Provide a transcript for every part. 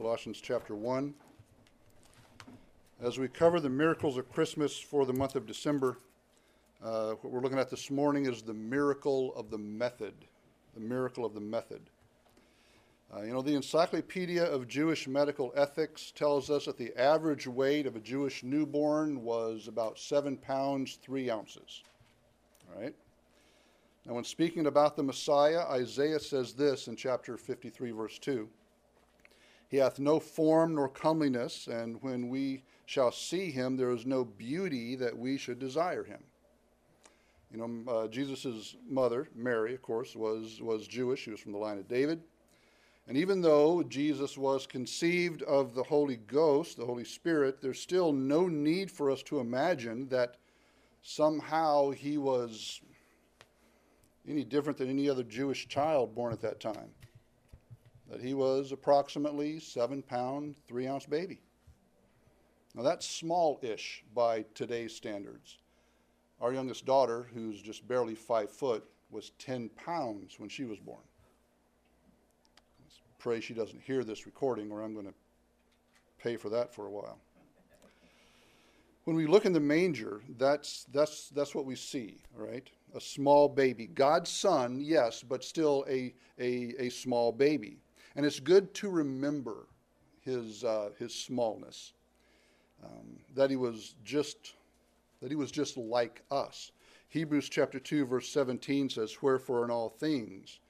Colossians chapter 1. As we cover the miracles of Christmas for the month of December, uh, what we're looking at this morning is the miracle of the method. The miracle of the method. Uh, you know, the Encyclopedia of Jewish Medical Ethics tells us that the average weight of a Jewish newborn was about seven pounds, three ounces. All right? Now, when speaking about the Messiah, Isaiah says this in chapter 53, verse 2 He hath no form nor comeliness, and when we shall see him, there is no beauty that we should desire him. You know, uh, Jesus' mother, Mary, of course, was, was Jewish. She was from the line of David. And even though Jesus was conceived of the Holy Ghost, the Holy Spirit, there's still no need for us to imagine that somehow he was any different than any other Jewish child born at that time. That he was approximately seven pound, three ounce baby. Now that's small ish by today's standards. Our youngest daughter, who's just barely five foot, was 10 pounds when she was born. Let's pray she doesn't hear this recording, or I'm going to pay for that for a while. When we look in the manger, that's, that's, that's what we see, right? A small baby. God's son, yes, but still a, a, a small baby. And it's good to remember his, uh, his smallness, um, that he was just that he was just like us. Hebrews chapter 2 verse 17 says, "Wherefore in all things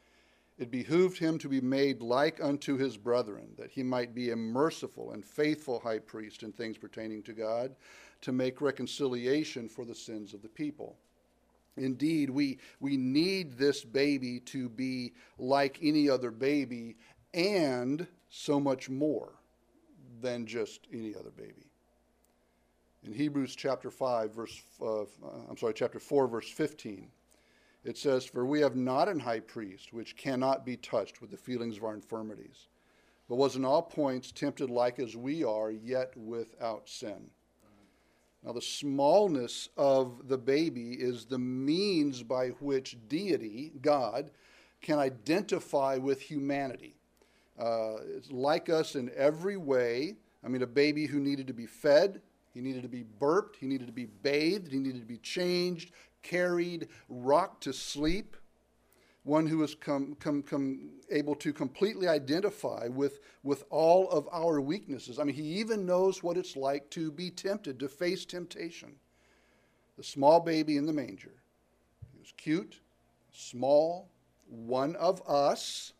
it behooved him to be made like unto his brethren, that he might be a merciful and faithful high priest in things pertaining to God, to make reconciliation for the sins of the people." Indeed, we, we need this baby to be like any other baby and so much more than just any other baby. In Hebrews chapter 5 verse uh, I'm sorry chapter 4 verse 15 it says for we have not an high priest which cannot be touched with the feelings of our infirmities but was in all points tempted like as we are yet without sin. Now the smallness of the baby is the means by which deity God can identify with humanity uh, it's like us in every way I mean a baby who needed to be fed he needed to be burped, he needed to be bathed, he needed to be changed, carried, rocked to sleep. One who was come, come, come able to completely identify with, with all of our weaknesses. I mean, he even knows what it's like to be tempted, to face temptation. The small baby in the manger. He was cute, small, one of us.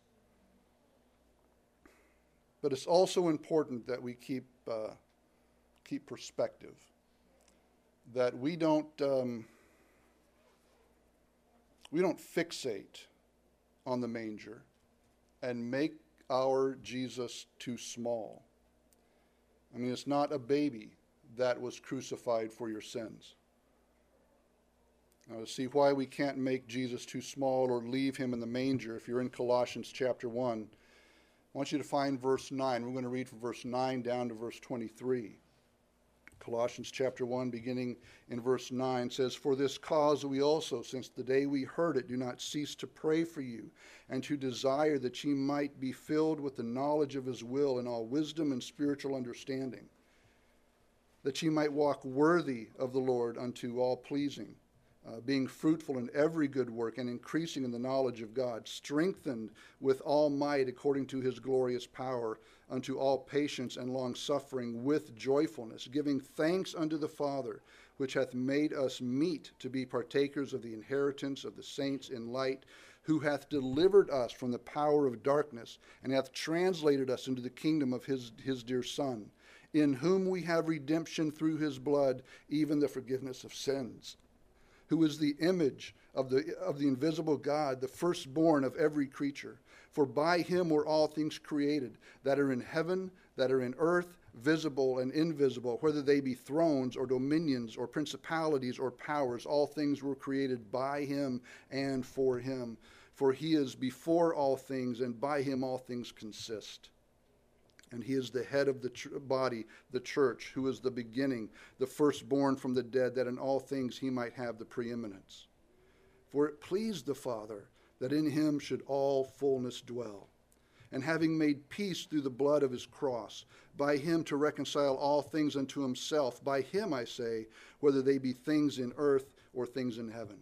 But it's also important that we keep uh, keep perspective. That we don't um, we don't fixate on the manger and make our Jesus too small. I mean, it's not a baby that was crucified for your sins. Now, to see why we can't make Jesus too small or leave him in the manger, if you're in Colossians chapter 1, I want you to find verse 9. We're going to read from verse 9 down to verse 23. Colossians chapter 1, beginning in verse 9, says, For this cause we also, since the day we heard it, do not cease to pray for you, and to desire that ye might be filled with the knowledge of his will in all wisdom and spiritual understanding, that ye might walk worthy of the Lord unto all pleasing uh, being fruitful in every good work and increasing in the knowledge of God, strengthened with all might according to his glorious power, unto all patience and long suffering with joyfulness, giving thanks unto the Father, which hath made us meet to be partakers of the inheritance of the saints in light, who hath delivered us from the power of darkness, and hath translated us into the kingdom of his, his dear Son, in whom we have redemption through his blood, even the forgiveness of sins who is the image of the, of the invisible God, the firstborn of every creature. For by him were all things created, that are in heaven, that are in earth, visible and invisible, whether they be thrones or dominions or principalities or powers, all things were created by him and for him. For he is before all things, and by him all things consist and he is the head of the ch- body, the church, who is the beginning, the firstborn from the dead, that in all things he might have the preeminence. For it pleased the Father that in him should all fullness dwell, and having made peace through the blood of his cross, by him to reconcile all things unto himself. By him, I say, whether they be things in earth or things in heaven.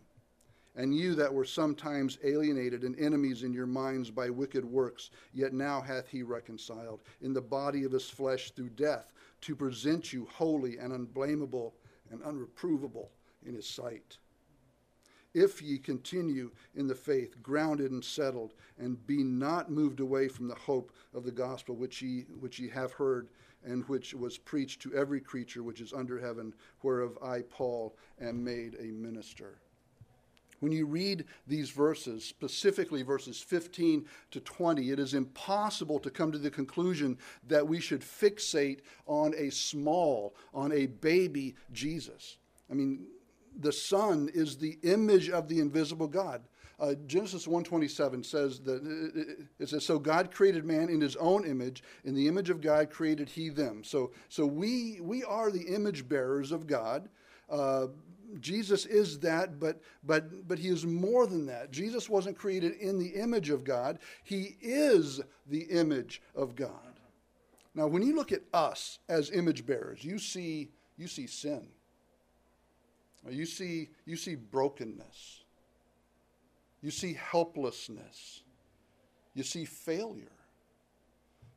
And you that were sometimes alienated and enemies in your minds by wicked works, yet now hath he reconciled in the body of his flesh through death, to present you holy and unblameable and unreprovable in his sight if ye continue in the faith, grounded and settled, and be not moved away from the hope of the gospel which ye, which ye have heard, and which was preached to every creature which is under heaven, whereof I, Paul, am made a minister. When you read these verses, specifically verses 15 to 20, it is impossible to come to the conclusion that we should fixate on a small, on a baby Jesus. I mean, the Son is the image of the invisible God. Uh, Genesis 1:27 says that it says, "So God created man in His own image; in the image of God created He them." So, so we we are the image bearers of God. Uh, Jesus is that, but but but He is more than that. Jesus wasn't created in the image of God; He is the image of God. Now, when you look at us as image bearers, you see you see sin. You see, you see brokenness. You see helplessness. You see failure.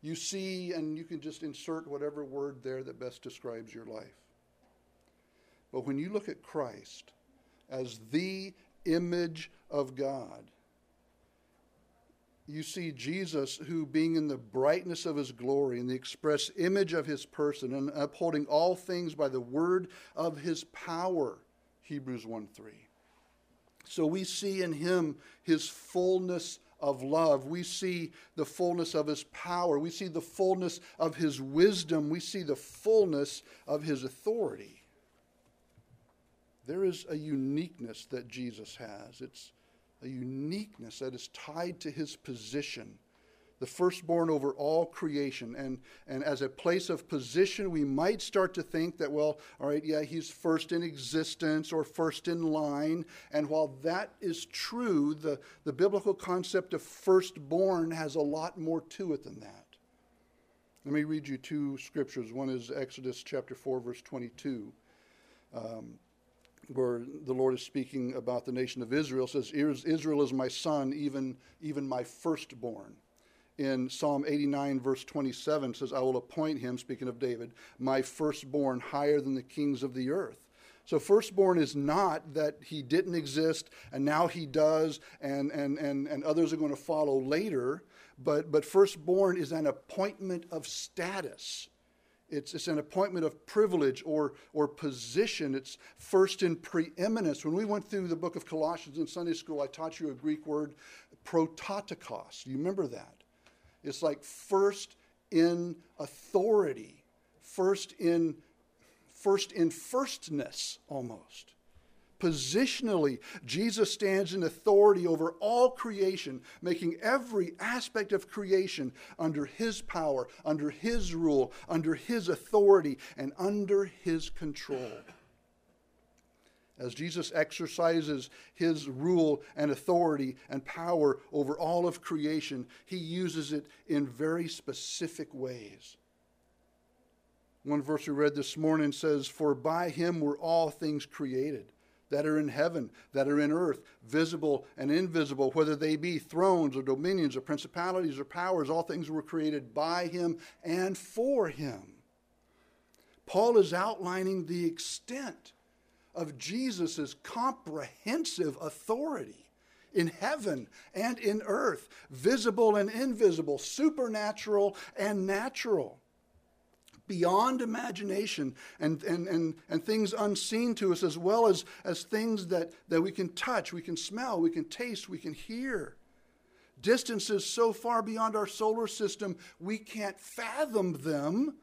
You see, and you can just insert whatever word there that best describes your life. But when you look at Christ as the image of God, you see Jesus, who, being in the brightness of his glory and the express image of his person, and upholding all things by the word of his power, Hebrews 1 3. So we see in him his fullness of love. We see the fullness of his power. We see the fullness of his wisdom. We see the fullness of his authority. There is a uniqueness that Jesus has. It's a uniqueness that is tied to his position the firstborn over all creation. And, and as a place of position, we might start to think that, well, all right, yeah, he's first in existence or first in line. And while that is true, the, the biblical concept of firstborn has a lot more to it than that. Let me read you two scriptures. One is Exodus chapter 4, verse 22. Um, where the Lord is speaking about the nation of Israel, says, Israel is my son, even, even my firstborn in Psalm 89, verse 27 says, I will appoint him, speaking of David, my firstborn higher than the kings of the earth. So, firstborn is not that he didn't exist and now he does, and, and, and, and others are going to follow later, but, but firstborn is an appointment of status. It's, it's an appointment of privilege or, or position. It's first in preeminence. When we went through the book of Colossians in Sunday school, I taught you a Greek word, prototokos. Do you remember that? It's like first in authority, first in first in firstness almost. Positionally, Jesus stands in authority over all creation, making every aspect of creation under his power, under his rule, under his authority, and under his control. As Jesus exercises his rule and authority and power over all of creation, he uses it in very specific ways. One verse we read this morning says, For by him were all things created that are in heaven, that are in earth, visible and invisible, whether they be thrones or dominions or principalities or powers, all things were created by him and for him. Paul is outlining the extent of Jesus' comprehensive authority in heaven and in earth, visible and invisible, supernatural and natural, beyond imagination and, and, and, and things unseen to us, as well as, as things that, that we can touch, we can smell, we can taste, we can hear. Distances so far beyond our solar system, we can't fathom them.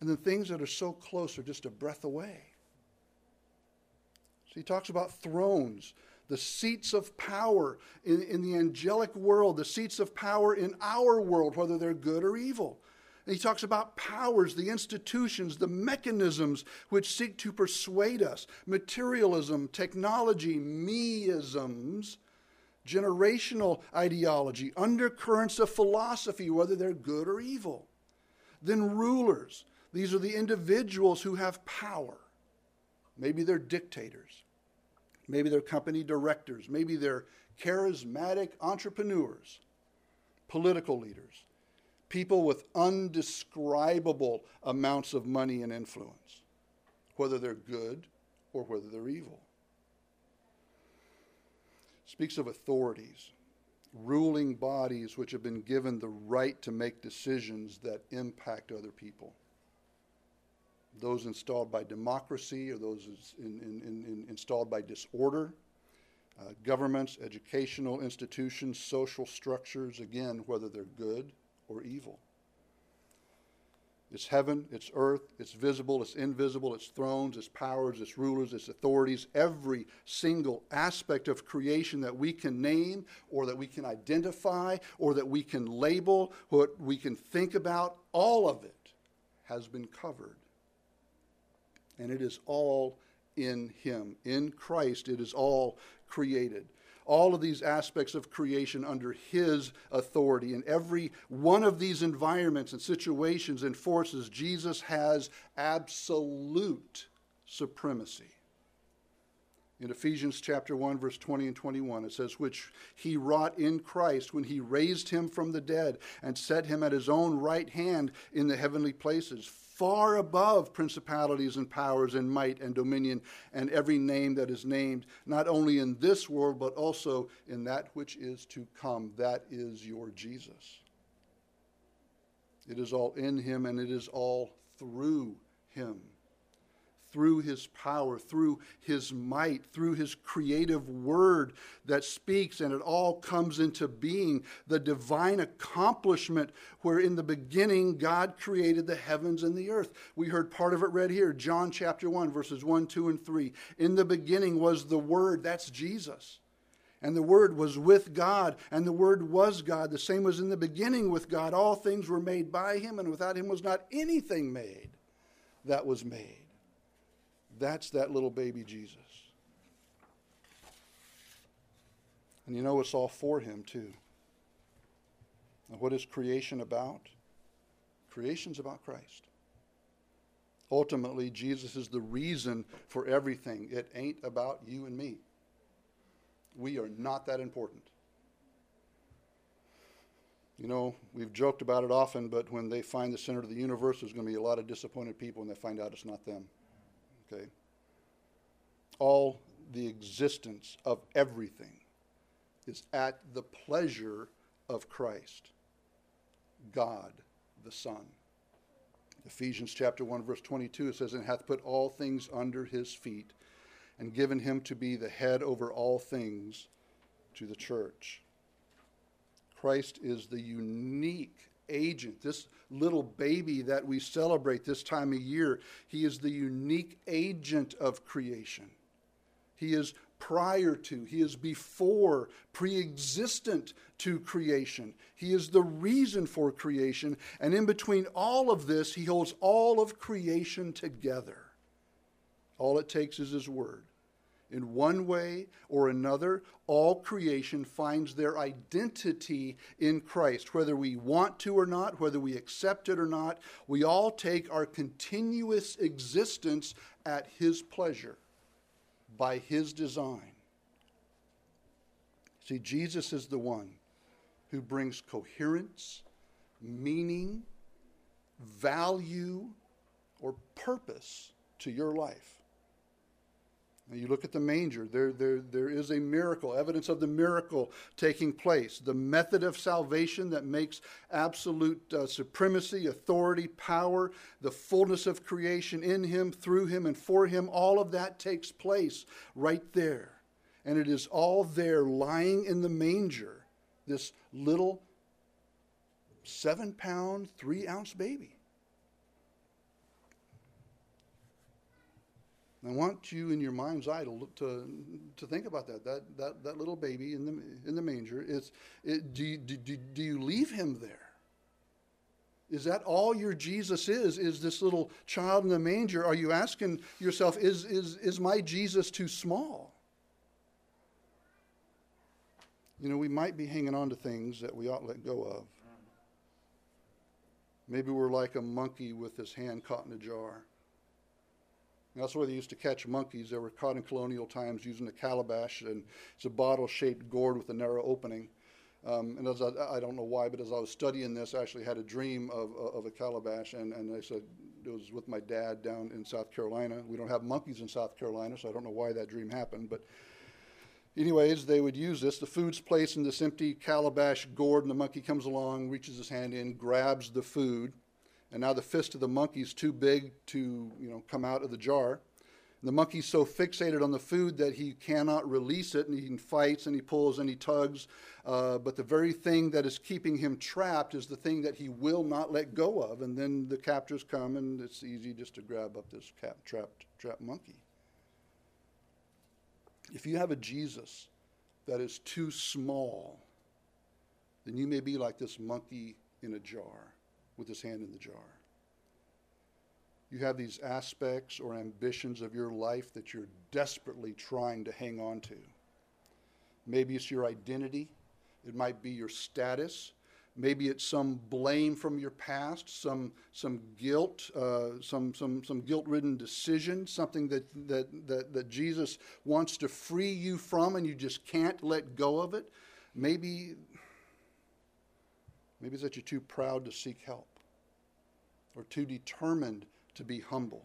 And the things that are so close are just a breath away. So he talks about thrones, the seats of power in, in the angelic world, the seats of power in our world, whether they're good or evil. He talks about powers, the institutions, the mechanisms which seek to persuade us materialism, technology, meisms, generational ideology, undercurrents of philosophy, whether they're good or evil. Then rulers. These are the individuals who have power. Maybe they're dictators. Maybe they're company directors. Maybe they're charismatic entrepreneurs, political leaders, people with undescribable amounts of money and influence, whether they're good or whether they're evil speaks of authorities, ruling bodies which have been given the right to make decisions that impact other people. Those installed by democracy or those in, in, in, installed by disorder. Uh, governments, educational institutions, social structures, again, whether they're good or evil. It's heaven, it's earth, it's visible, it's invisible, it's thrones, it's powers, it's rulers, it's authorities, every single aspect of creation that we can name or that we can identify or that we can label, what we can think about, all of it has been covered. And it is all in Him. In Christ, it is all created all of these aspects of creation under His authority. In every one of these environments and situations and forces, Jesus has absolute supremacy. In Ephesians chapter 1 verse 20 and 21 it says which he wrought in Christ when he raised him from the dead and set him at his own right hand in the heavenly places far above principalities and powers and might and dominion and every name that is named, not only in this world, but also in that which is to come. That is your Jesus. It is all in him and it is all through him through his power, through his might, through his creative word that speaks, and it all comes into being. The divine accomplishment where in the beginning God created the heavens and the earth. We heard part of it read here, John chapter 1, verses 1, 2, and 3. In the beginning was the Word, that's Jesus. And the Word was with God, and the Word was God. The same was in the beginning with God. All things were made by Him, and without Him was not anything made that was made. That's that little baby Jesus. And you know, it's all for him, too. And what is creation about? Creation's about Christ. Ultimately, Jesus is the reason for everything. It ain't about you and me. We are not that important. You know, we've joked about it often, but when they find the center of the universe, there's going to be a lot of disappointed people when they find out it's not them. Okay? All the existence of everything is at the pleasure of Christ, God the Son. Ephesians chapter 1 verse 22 it says and hath put all things under his feet and given him to be the head over all things to the church. Christ is the unique agent, this little baby that we celebrate this time of year, he is the unique agent of creation. He is prior to, he is before, pre existent to creation. He is the reason for creation. And in between all of this, he holds all of creation together. All it takes is his word. In one way or another, all creation finds their identity in Christ. Whether we want to or not, whether we accept it or not, we all take our continuous existence at His pleasure, by His design. See, Jesus is the one who brings coherence, meaning, value, or purpose to your life. And you look at the manger, there, there, there is a miracle, evidence of the miracle taking place. The method of salvation that makes absolute uh, supremacy, authority, power, the fullness of creation in Him, through Him, and for Him, all of that takes place right there. And it is all there lying in the manger, this little seven pound, three ounce baby. I want you in your mind's eye to, look, to, to think about that. That, that. that little baby in the, in the manger, is, it, do, you, do, do you leave him there? Is that all your Jesus is? Is this little child in the manger? Are you asking yourself, is, is, is my Jesus too small? you know, we might be hanging on to things that we ought to let go of. Maybe we're like a monkey with his hand caught in a jar. That's where they used to catch monkeys. They were caught in colonial times using a calabash, and it's a bottle shaped gourd with a narrow opening. Um, and as I, I, don't know why, but as I was studying this, I actually had a dream of, of a calabash, and, and I said it was with my dad down in South Carolina. We don't have monkeys in South Carolina, so I don't know why that dream happened. But, anyways, they would use this. The food's placed in this empty calabash gourd, and the monkey comes along, reaches his hand in, grabs the food, and now the fist of the monkey is too big to you know come out of the jar. The monkey's so fixated on the food that he cannot release it, and he fights and he pulls and he tugs. Uh, but the very thing that is keeping him trapped is the thing that he will not let go of. And then the captors come, and it's easy just to grab up this cap, trapped, trapped monkey. If you have a Jesus that is too small, then you may be like this monkey in a jar with his hand in the jar you have these aspects or ambitions of your life that you're desperately trying to hang on to. Maybe it's your identity, it might be your status. Maybe it's some blame from your past, some, some guilt, uh, some, some, some guilt ridden decision, something that, that, that, that Jesus wants to free you from and you just can't let go of it. Maybe, maybe it's that you're too proud to seek help or too determined to be humble.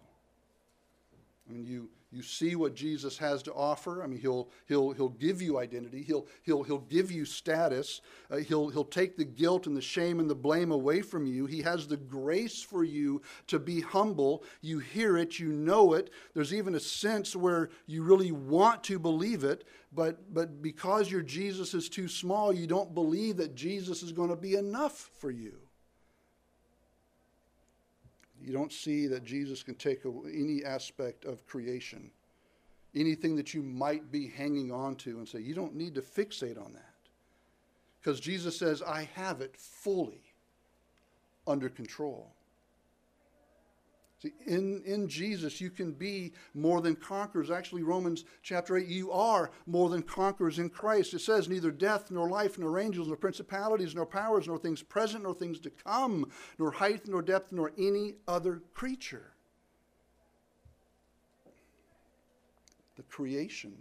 I mean, you, you see what Jesus has to offer. I mean, he'll, he'll, he'll give you identity, he'll, he'll, he'll give you status, uh, he'll, he'll take the guilt and the shame and the blame away from you. He has the grace for you to be humble. You hear it, you know it. There's even a sense where you really want to believe it, but, but because your Jesus is too small, you don't believe that Jesus is going to be enough for you. You don't see that Jesus can take any aspect of creation, anything that you might be hanging on to, and say, you don't need to fixate on that. Because Jesus says, I have it fully under control. See, in, in Jesus, you can be more than conquerors. Actually, Romans chapter 8, you are more than conquerors in Christ. It says, neither death, nor life, nor angels, nor principalities, nor powers, nor things present, nor things to come, nor height, nor depth, nor any other creature. The creation,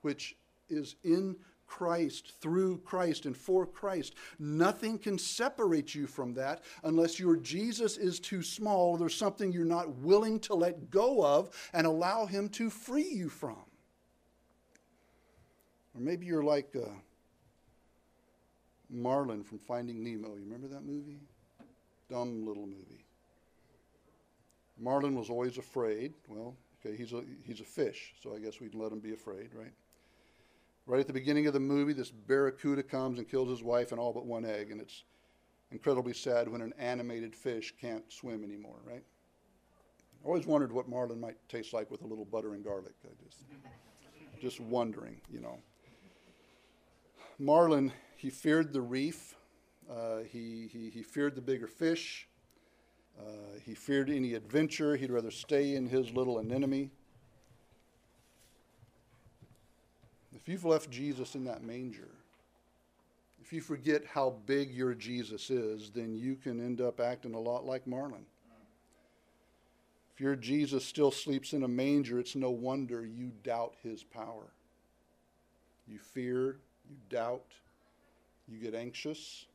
which is in Christ, through Christ, and for Christ. Nothing can separate you from that unless your Jesus is too small. There's something you're not willing to let go of and allow Him to free you from. Or maybe you're like uh, Marlin from Finding Nemo. You remember that movie? Dumb little movie. Marlin was always afraid. Well, okay, he's a, he's a fish, so I guess we'd let him be afraid, right? Right at the beginning of the movie, this barracuda comes and kills his wife and all but one egg, and it's incredibly sad when an animated fish can't swim anymore, right? I always wondered what marlin might taste like with a little butter and garlic. I just, just wondering, you know. Marlin, he feared the reef. Uh, he, he, he feared the bigger fish. Uh, he feared any adventure. He'd rather stay in his little anemone. If you've left Jesus in that manger, if you forget how big your Jesus is, then you can end up acting a lot like Marlin. If your Jesus still sleeps in a manger, it's no wonder you doubt his power. You fear, you doubt, you get anxious,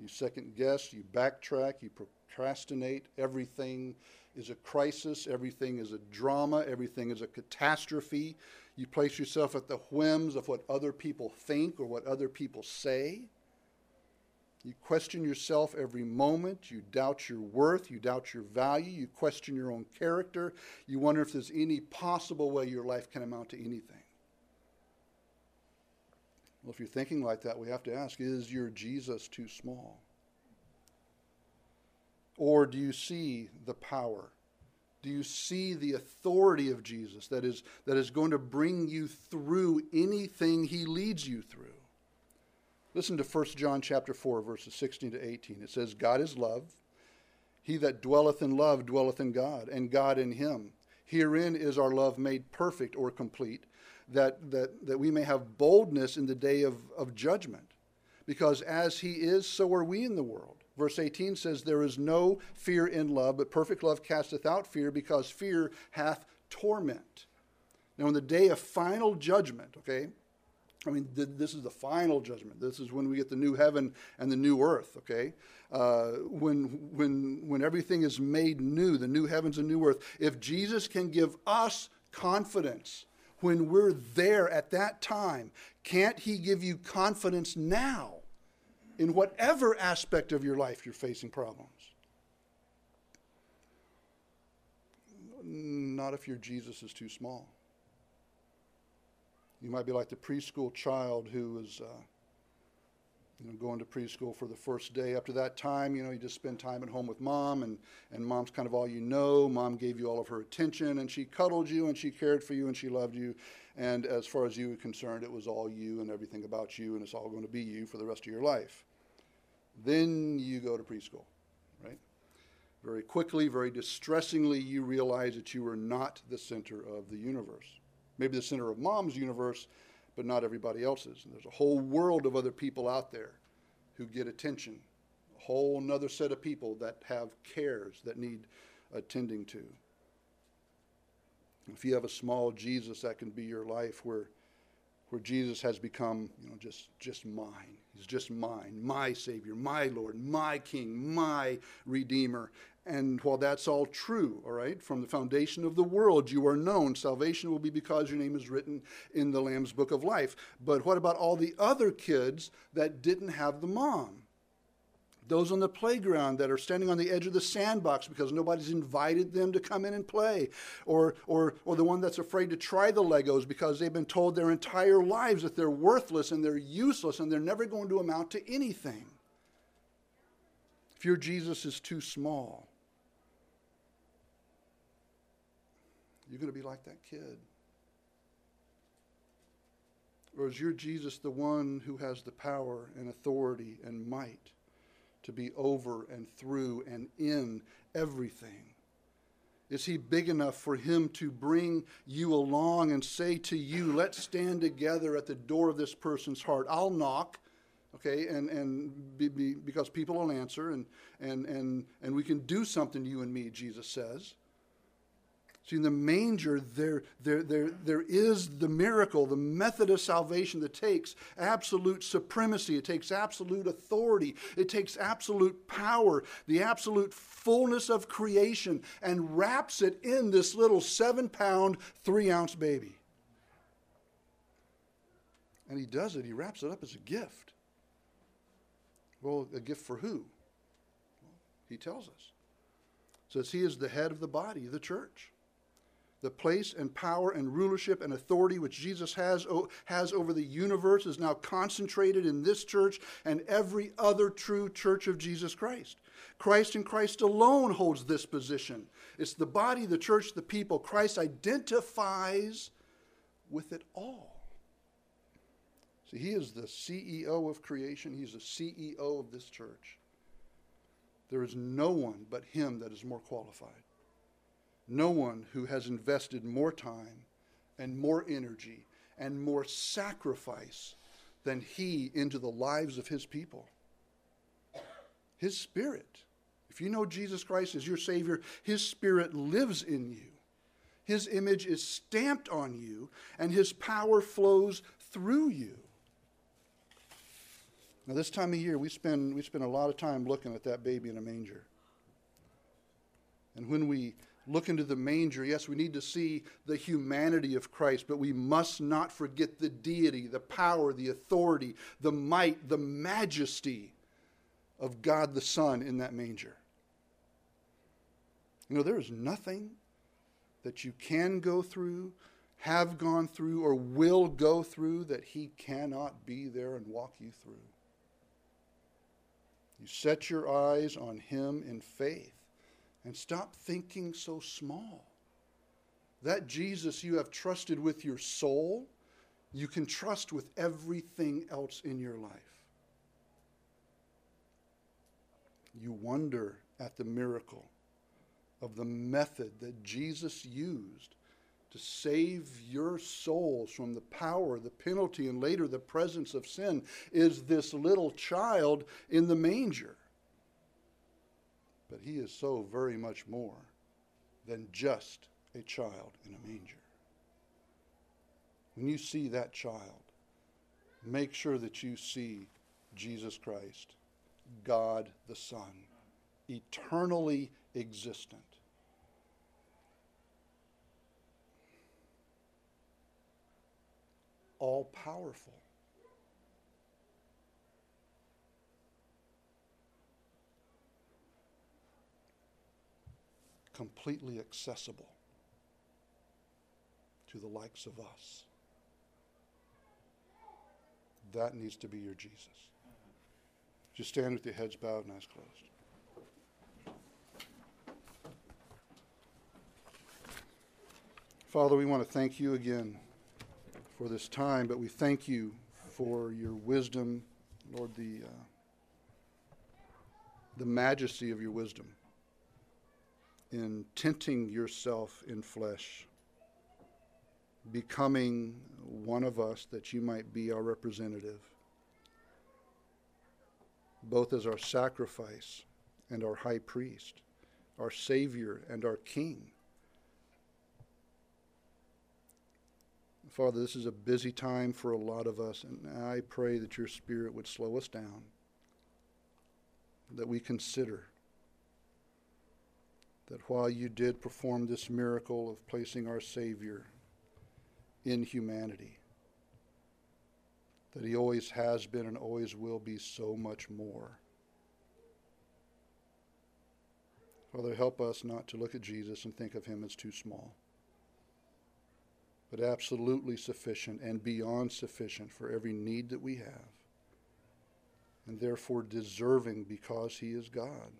you second guess, you backtrack, you procrastinate. Everything is a crisis, everything is a drama, everything is a catastrophe. You place yourself at the whims of what other people think or what other people say. You question yourself every moment. You doubt your worth. You doubt your value. You question your own character. You wonder if there's any possible way your life can amount to anything. Well, if you're thinking like that, we have to ask is your Jesus too small? Or do you see the power do you see the authority of Jesus that is, that is going to bring you through anything he leads you through? Listen to 1 John chapter 4, verses 16 to 18. It says, God is love. He that dwelleth in love dwelleth in God, and God in him. Herein is our love made perfect or complete, that, that, that we may have boldness in the day of, of judgment. Because as he is, so are we in the world. Verse 18 says, There is no fear in love, but perfect love casteth out fear, because fear hath torment. Now, in the day of final judgment, okay, I mean, th- this is the final judgment. This is when we get the new heaven and the new earth, okay? Uh, when, when, when everything is made new, the new heavens and new earth. If Jesus can give us confidence when we're there at that time, can't He give you confidence now in whatever aspect of your life you're facing problems? Not if your Jesus is too small. You might be like the preschool child who is, uh, you know, going to preschool for the first day. Up to that time, you know, you just spend time at home with mom, and, and mom's kind of all you know. Mom gave you all of her attention, and she cuddled you, and she cared for you, and she loved you. And as far as you were concerned, it was all you and everything about you, and it's all going to be you for the rest of your life. Then you go to preschool, right? Very quickly, very distressingly, you realize that you are not the center of the universe maybe the center of mom's universe, but not everybody else's. And there's a whole world of other people out there who get attention, a whole another set of people that have cares that need attending to. If you have a small Jesus, that can be your life where, where Jesus has become, you know, just, just mine. He's just mine, my Savior, my Lord, my King, my Redeemer. And while that's all true, all right, from the foundation of the world, you are known. Salvation will be because your name is written in the Lamb's book of life. But what about all the other kids that didn't have the mom? Those on the playground that are standing on the edge of the sandbox because nobody's invited them to come in and play. Or, or, or the one that's afraid to try the Legos because they've been told their entire lives that they're worthless and they're useless and they're never going to amount to anything. If your Jesus is too small, You're going to be like that kid. Or is your Jesus the one who has the power and authority and might to be over and through and in everything? Is he big enough for him to bring you along and say to you, let's stand together at the door of this person's heart? I'll knock, okay, and, and be, be, because people will answer, and, and, and, and we can do something, you and me, Jesus says. See, in the manger, there, there, there, there is the miracle, the method of salvation that takes absolute supremacy. It takes absolute authority. It takes absolute power, the absolute fullness of creation, and wraps it in this little seven pound, three ounce baby. And he does it, he wraps it up as a gift. Well, a gift for who? he tells us. Says he is the head of the body, the church the place and power and rulership and authority which Jesus has, has over the universe is now concentrated in this church and every other true church of Jesus Christ. Christ and Christ alone holds this position. It's the body, the church, the people. Christ identifies with it all. See, he is the CEO of creation, he's the CEO of this church. There is no one but him that is more qualified no one who has invested more time and more energy and more sacrifice than he into the lives of his people. His spirit. If you know Jesus Christ as your Savior, His Spirit lives in you. His image is stamped on you, and His power flows through you. Now, this time of year, we spend, we spend a lot of time looking at that baby in a manger. And when we look into the manger, yes, we need to see the humanity of Christ, but we must not forget the deity, the power, the authority, the might, the majesty of God the Son in that manger. You know, there is nothing that you can go through, have gone through, or will go through that He cannot be there and walk you through. You set your eyes on Him in faith and stop thinking so small. That Jesus you have trusted with your soul, you can trust with everything else in your life. You wonder at the miracle of the method that Jesus used to save your souls from the power, the penalty, and later the presence of sin is this little child in the manger. But he is so very much more than just a child in a manger. When you see that child, make sure that you see Jesus Christ, God the Son, eternally existent. All powerful. Completely accessible to the likes of us. That needs to be your Jesus. Just stand with your heads bowed and eyes closed. Father, we want to thank you again for this time, but we thank you for your wisdom, Lord, the, uh, the majesty of your wisdom in tinting yourself in flesh, becoming one of us that you might be our representative, both as our sacrifice and our high priest, our Savior and our King. Father, this is a busy time for a lot of us, and I pray that your Spirit would slow us down, that we consider that while you did perform this miracle of placing our Savior in humanity, that he always has been and always will be so much more. Father, help us not to look at Jesus and think of him as too small, but absolutely sufficient and beyond sufficient for every need that we have, and therefore deserving because he is God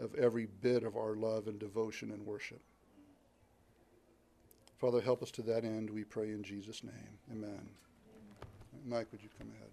of every bit of our love and devotion and worship. Father, help us to that end, we pray in Jesus' name. Amen. Mike, would you come ahead?